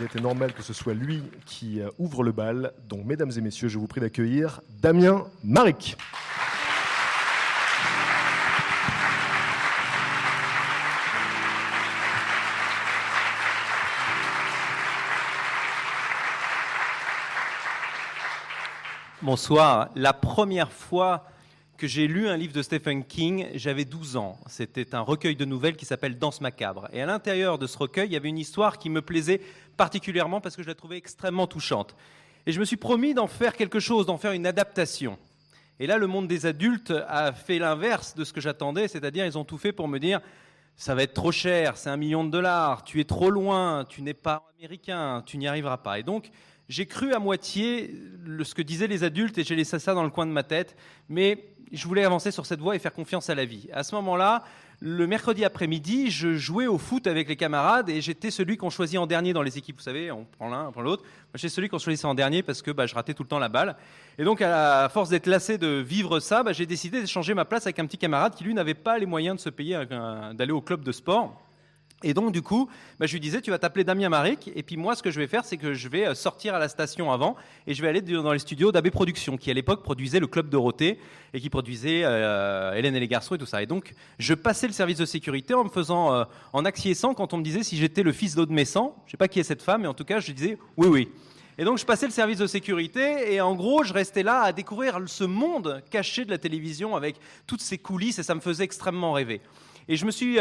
il était normal que ce soit lui qui euh, ouvre le bal. Donc, mesdames et messieurs, je vous prie d'accueillir Damien Maric. Bonsoir. La première fois que j'ai lu un livre de Stephen King, j'avais 12 ans. C'était un recueil de nouvelles qui s'appelle Danse macabre. Et à l'intérieur de ce recueil, il y avait une histoire qui me plaisait particulièrement parce que je la trouvais extrêmement touchante. Et je me suis promis d'en faire quelque chose, d'en faire une adaptation. Et là, le monde des adultes a fait l'inverse de ce que j'attendais, c'est-à-dire ils ont tout fait pour me dire ça va être trop cher, c'est un million de dollars, tu es trop loin, tu n'es pas américain, tu n'y arriveras pas. Et donc, j'ai cru à moitié ce que disaient les adultes et j'ai laissé ça dans le coin de ma tête, mais je voulais avancer sur cette voie et faire confiance à la vie. À ce moment-là, le mercredi après-midi, je jouais au foot avec les camarades et j'étais celui qu'on choisit en dernier dans les équipes. Vous savez, on prend l'un, on prend l'autre. J'étais celui qu'on choisissait en dernier parce que bah, je ratais tout le temps la balle. Et donc, à force d'être lassé de vivre ça, bah, j'ai décidé d'échanger ma place avec un petit camarade qui, lui, n'avait pas les moyens de se payer, d'aller au club de sport. Et donc, du coup, bah, je lui disais, tu vas t'appeler Damien Maric, et puis moi, ce que je vais faire, c'est que je vais euh, sortir à la station avant, et je vais aller dans les studios d'AB Productions, qui à l'époque produisait le Club Dorothée, et qui produisait euh, Hélène et les garçons et tout ça. Et donc, je passais le service de sécurité en me faisant, euh, en acquiesçant quand on me disait si j'étais le fils d'Aude Messan. Je sais pas qui est cette femme, mais en tout cas, je disais oui, oui. Et donc, je passais le service de sécurité, et en gros, je restais là à découvrir ce monde caché de la télévision avec toutes ces coulisses, et ça me faisait extrêmement rêver. Et je me suis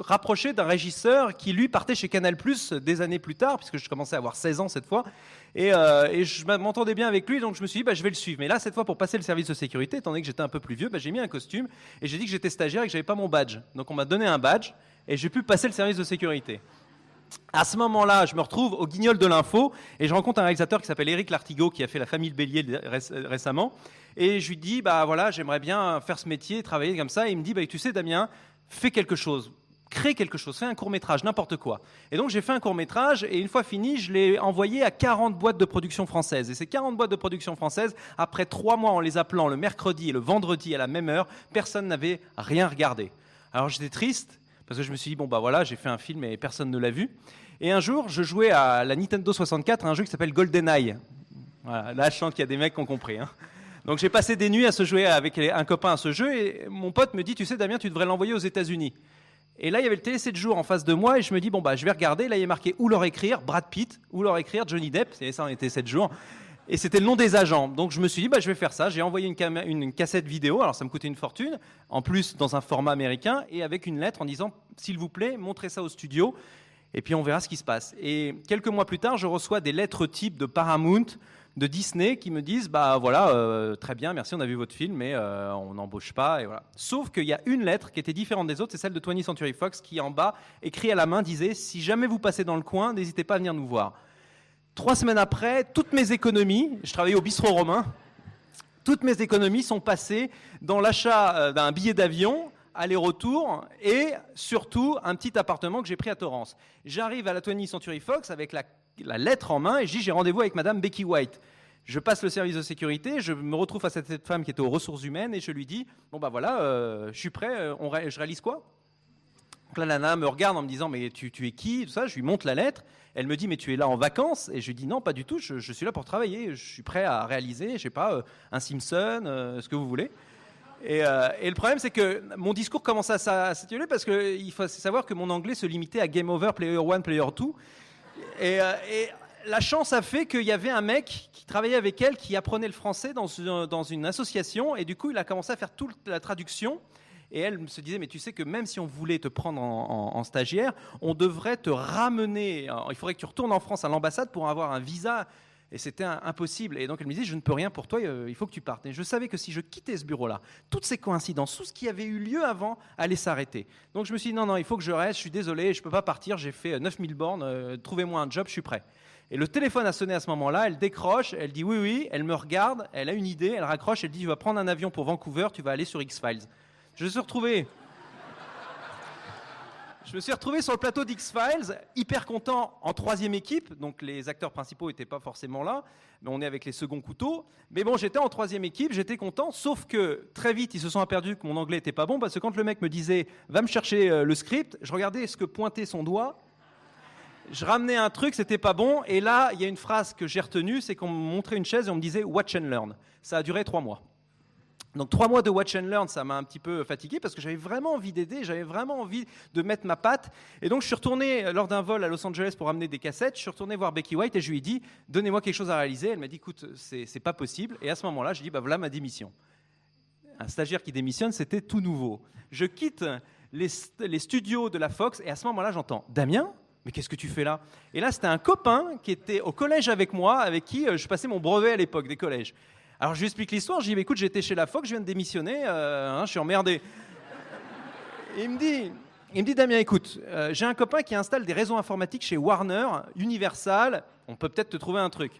rapproché d'un régisseur qui, lui, partait chez Canal des années plus tard, puisque je commençais à avoir 16 ans cette fois. Et, euh, je m'entendais bien avec lui, donc je me suis dit, bah, je vais le suivre. Mais là, cette fois, pour passer le service de sécurité, étant donné que j'étais un peu plus vieux, bah, j'ai mis un costume et j'ai dit que j'étais stagiaire et que j'avais pas mon badge. Donc on m'a donné un badge et j'ai pu passer le service de sécurité. À ce moment-là, je me retrouve au guignol de l'info et je rencontre un réalisateur qui s'appelle Éric Lartigot qui a fait La famille Bélier récemment. Et je lui dis, bah voilà, j'aimerais bien faire ce métier, travailler comme ça. Et il me dit, bah, tu sais, Damien, fais quelque chose crée quelque chose, fais un court métrage, n'importe quoi. Et donc j'ai fait un court métrage et une fois fini, je l'ai envoyé à 40 boîtes de production françaises. Et ces 40 boîtes de production françaises, après trois mois en les appelant le mercredi et le vendredi à la même heure, personne n'avait rien regardé. Alors j'étais triste parce que je me suis dit, bon bah voilà, j'ai fait un film et personne ne l'a vu. Et un jour, je jouais à la Nintendo 64 un jeu qui s'appelle GoldenEye. Voilà, là je sens qu'il y a des mecs qui ont compris. Hein. Donc j'ai passé des nuits à se jouer avec un copain à ce jeu et mon pote me dit, tu sais Damien, tu devrais l'envoyer aux États-Unis. Et là, il y avait le télé 7 jours en face de moi et je me dis, bon, bah, je vais regarder. Là, il y a marqué où leur écrire Brad Pitt, où leur écrire Johnny Depp. Et ça, on était 7 jours. Et c'était le nom des agents. Donc je me suis dit, bah, je vais faire ça. J'ai envoyé une, une, cassette vidéo. Alors ça me coûtait une fortune. En plus, dans un format américain. Et avec une lettre en disant, s'il vous plaît, montrez ça au studio. Et puis on verra ce qui se passe. Et quelques mois plus tard, je reçois des lettres type de Paramount, de Disney qui me disent bah voilà euh, très bien merci on a vu votre film mais euh, on n'embauche pas et voilà sauf qu'il y a une lettre qui était différente des autres c'est celle de 20 Century Fox qui en bas écrit à la main disait si jamais vous passez dans le coin n'hésitez pas à venir nous voir trois semaines après toutes mes économies je travaillais au bistrot romain toutes mes économies sont passées dans l'achat euh, d'un billet d'avion aller-retour et surtout un petit appartement que j'ai pris à Torrance. J'arrive à la 20 Century Fox avec la la lettre en main et je dis j'ai rendez-vous avec Madame Becky White. Je passe le service de sécurité, je me retrouve face à cette femme qui était aux ressources humaines et je lui dis bon bah voilà, euh, je suis prêt, euh, on je réalise quoi? Donc là, la nana me regarde en me disant mais tu, es qui? Tout ça, je lui montre la lettre. Elle me dit mais tu es là en vacances? Et je lui dis non pas du tout, je, suis là pour travailler, je suis prêt à réaliser, je sais pas euh, un Simpson, ce que vous voulez. Et, le problème, c'est que mon discours commence à s'atténuer parce qu'il faut savoir que mon anglais se limitait à Game Over, Player One, Player Two. Euh, et, la chance a fait qu'il y avait un mec qui travaillait avec elle, qui apprenait le français dans une, association, et du coup, il a commencé à faire toute la traduction. Et elle se disait, mais tu sais que même si on voulait te prendre en, en stagiaire, on devrait te ramener, euh, il faudrait que tu retournes en France à l'ambassade pour avoir un visa et c'était impossible. Et donc elle me disait, je ne peux rien pour toi, euh, il faut que tu partes. Et je savais que si je quittais ce bureau-là, toutes ces coïncidences, tout ce qui avait eu lieu avant allait s'arrêter. Donc je me suis dit, non, non, il faut que je reste, je suis désolé, je ne peux pas partir, j'ai fait 9000 euh, bornes, euh, trouvez-moi un job, je suis prêt. Et le téléphone a sonné à ce moment-là, elle décroche, elle dit oui, oui, elle me regarde, elle a une idée, elle raccroche, elle dit, tu vas prendre un avion pour Vancouver, tu vas aller sur X-Files. Je me suis retrouvé je me suis retrouvé sur le plateau d'X-Files, hyper content en troisième équipe. Donc les acteurs principaux n'étaient pas forcément là, mais on est avec les seconds couteaux. Mais bon, j'étais en troisième équipe, j'étais content, sauf que très vite, ils se sont aperçus que mon anglais n'était pas bon, parce que quand le mec me disait va me chercher euh, le script, je regardais ce que pointait son doigt. je ramenais un truc, c'était pas bon. Et là, il y a une phrase que j'ai retenue, c'est qu'on me montrait une chaise et on me disait watch and learn. Ça a duré trois mois. Donc trois mois de watch and learn, ça m'a un petit peu fatigué parce que j'avais vraiment envie d'aider, j'avais vraiment envie de mettre ma patte. Et donc je suis retourné euh, lors d'un vol à Los Angeles pour amener des cassettes. Je suis retourné voir Becky White et je lui ai dit donnez-moi quelque chose à réaliser. Elle m'a dit écoute, c'est pas possible. Et à ce moment-là, j'ai dit bah voilà ma démission. Un stagiaire qui démissionne, c'était tout nouveau. Je quitte les, les studios de la Fox et à ce moment-là, j'entends Damien, mais qu'est-ce que tu fais là? Et là, c'était un copain qui était au collège avec moi, avec qui euh, je passais mon brevet à l'époque des collèges. Alors je lui explique l'histoire, je dis écoute, j'étais chez la Fox, je viens de démissionner, euh, hein, je suis emmerdé. il me dit, il me dit Damien, écoute, euh, j'ai un copain qui installe des réseaux informatiques chez Warner, Universal, on peut peut-être te trouver un truc.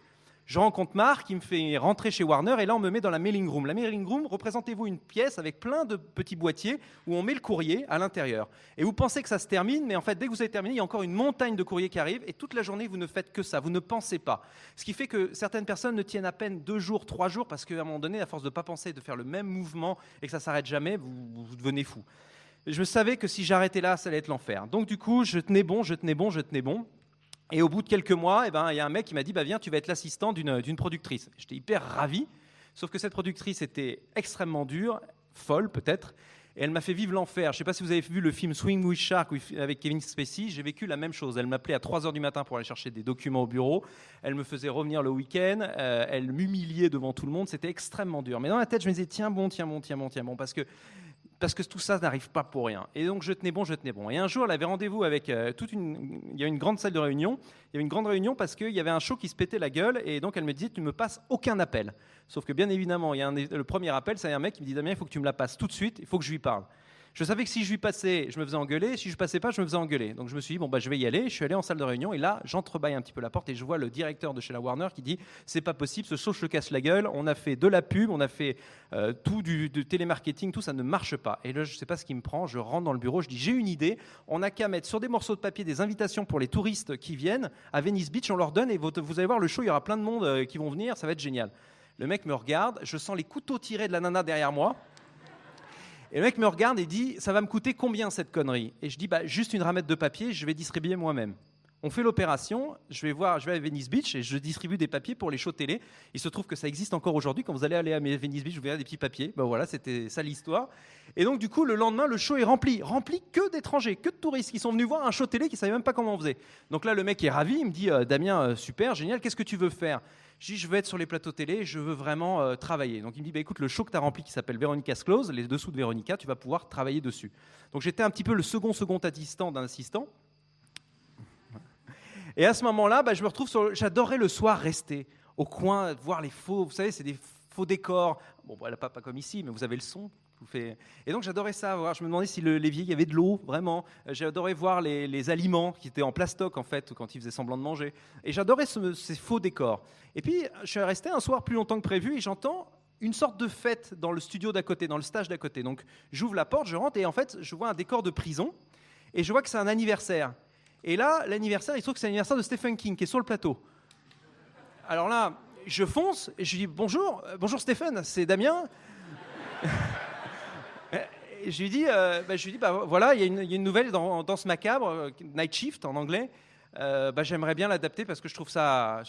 Je rencontre Marc, il me fait rentrer chez Warner et là on me met dans la mailing room. La mailing room, représentez-vous une pièce avec plein de petits boîtiers où on met le courrier à l'intérieur. Et vous pensez que ça se termine, mais en fait dès que vous avez terminé, il y a encore une montagne de courriers qui arrive et toute la journée vous ne faites que ça, vous ne pensez pas. Ce qui fait que certaines personnes ne tiennent à peine deux jours, trois jours parce qu'à un moment donné, à force de ne pas penser, de faire le même mouvement et que ça s'arrête jamais, vous devenez fou. Je savais que si j'arrêtais là, ça allait être l'enfer. Donc du coup, je tenais bon, je tenais bon, je tenais bon. Et au bout de quelques mois, eh ben, il y a un mec qui m'a dit bah, Viens, tu vas être l'assistant d'une productrice. J'étais hyper ravi, sauf que cette productrice était extrêmement dure, folle peut-être, et elle m'a fait vivre l'enfer. Je ne sais pas si vous avez vu le film Swing with Shark avec Kevin Spacey, j'ai vécu la même chose. Elle m'appelait à 3 h du matin pour aller chercher des documents au bureau, elle me faisait revenir le week-end, euh, elle m'humiliait devant tout le monde, c'était extrêmement dur. Mais dans la tête, je me disais Tiens bon, tiens bon, tiens bon, tiens bon, parce que parce que tout ça n'arrive pas pour rien. Et donc je tenais bon, je tenais bon. Et un jour, elle avait rendez-vous avec euh, toute une. Il y a une grande salle de réunion. Il y avait une grande réunion parce qu'il y avait un show qui se pétait la gueule. Et donc elle me dit Tu ne me passes aucun appel. Sauf que bien évidemment, il y a le premier appel, c'est un mec qui me dit Damien, il faut que tu me la passes tout de suite, il faut que je lui parle. Je savais que si je lui passais, je me faisais engueuler. Si je passais pas, je me faisais engueuler. Donc je me suis dit bon bah je vais y aller. Je suis allé en salle de réunion et là j'entrebaille un petit peu la porte et je vois le directeur de chez la Warner qui dit c'est pas possible, ce show se casse la gueule. On a fait de la pub, on a fait euh, tout du, télémarketing, tout ça ne marche pas. Et là je sais pas ce qui me prend. Je rentre dans le bureau, je dis j'ai une idée. On n'a qu'à mettre sur des morceaux de papier des invitations pour les touristes qui viennent à Venice Beach. On leur donne et vous, allez voir le show, il y aura plein de monde euh, qui vont venir. Ça va être génial. Le mec me regarde, je sens les couteaux tirés de la nana derrière moi. Et le mec me regarde et dit Ça va me coûter combien cette connerie? Et je dis bah, Juste une ramette de papier, je vais distribuer moi-même. On fait l'opération, je vais voir, je vais à Venice Beach et je distribue des papiers pour les shows télé. Il se trouve que ça existe encore aujourd'hui. Quand vous allez aller à Venice Beach, vous verrez des petits papiers. Ben voilà, c'était ça l'histoire. Et donc du coup, le lendemain, le show est rempli, rempli que d'étrangers, que de touristes qui sont venus voir un show télé qui savaient même pas comment on faisait. Donc là, le mec est ravi, il me dit euh, Damien, euh, super, génial, qu'est-ce que tu veux faire? Je dis, je veux être sur les plateaux télé, je veux vraiment euh, travailler. Donc il me dit, bah, écoute, le show que tu as rempli qui s'appelle Véronica's Close, les dessous de Véronica, tu vas pouvoir travailler dessus. Donc j'étais un petit peu le second second assistant d'un assistant. Et à ce moment-là, bah, je me retrouve sur. J'adorais le soir rester au coin, voir les faux. Vous savez, c'est des faux décors. Bon, voilà, pas, pas comme ici, mais vous avez le son. Et donc j'adorais ça. Je me demandais si l'évier, il y avait de l'eau, vraiment. Euh, j'adorais voir les, aliments qui étaient en plastoc, en fait, quand ils faisaient semblant de manger. Et j'adorais ces faux décors. Et puis, je suis resté un soir plus longtemps que prévu et j'entends une sorte de fête dans le studio d'à côté, dans le stage d'à côté. Donc j'ouvre la porte, je rentre et en fait, je vois un décor de prison et je vois que c'est un anniversaire. Et là, l'anniversaire, il se trouve que c'est l'anniversaire de Stephen King qui est sur le plateau. Alors là, je fonce et je dis bonjour, euh, bonjour Stephen, c'est Damien. Je lui dis, euh, bah, je lui dis bah, voilà, il y, a une nouvelle dans Danse Macabre, euh, Night Shift en anglais. Euh, bah, j'aimerais bien l'adapter parce que je trouve, ça,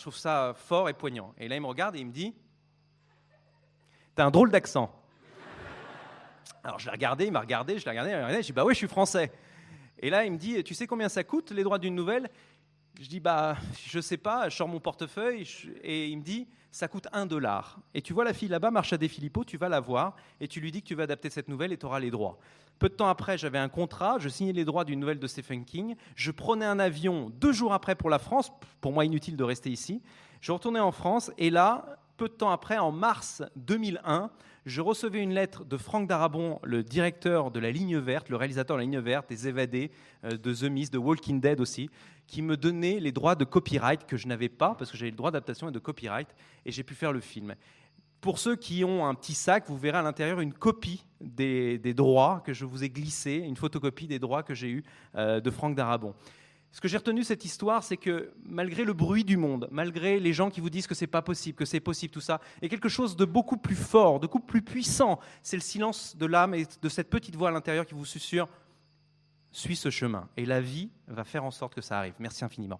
fort et poignant. Et là, il me regarde et il me dit T'as un drôle d'accent. Alors, je l'ai regardé, il m'a regardé, je l'ai regardé, regardé, je dis Bah oui, je suis français. Et là, il me dit Tu sais combien ça coûte les droits d'une nouvelle? Je dis Bah, je sais pas, je sors mon portefeuille et il me dit ça coûte un dollar. Et tu vois la fille là-bas, Marcha Des Filippo, tu vas la voir et tu lui dis que tu vas adapter cette nouvelle et tu auras les droits. Peu de temps après, j'avais un contrat, je signais les droits d'une nouvelle de Stephen King. Je prenais un avion deux jours après pour la France, pour moi inutile de rester ici. Je retournais en France et là, peu de temps après, en mars 2001, je recevais une lettre de Franck Darabon, le directeur de la ligne verte, le réalisateur de la ligne verte, des Évadés, euh, de The Mist, de Walking Dead aussi, qui me donnait les droits de copyright que je n'avais pas, parce que j'avais le droit d'adaptation et de copyright, et j'ai pu faire le film. Pour ceux qui ont un petit sac, vous verrez à l'intérieur une copie des, droits que je vous ai glissés, une photocopie des droits que j'ai eus euh, de Franck Darabon. Ce que j'ai retenu de cette histoire, c'est que malgré le bruit du monde, malgré les gens qui vous disent que c'est pas possible, que c'est possible, tout ça, il quelque chose de beaucoup plus fort, de beaucoup plus puissant. C'est le silence de l'âme et de cette petite voix à l'intérieur qui vous susurre suis ce chemin. Et la vie va faire en sorte que ça arrive. Merci infiniment.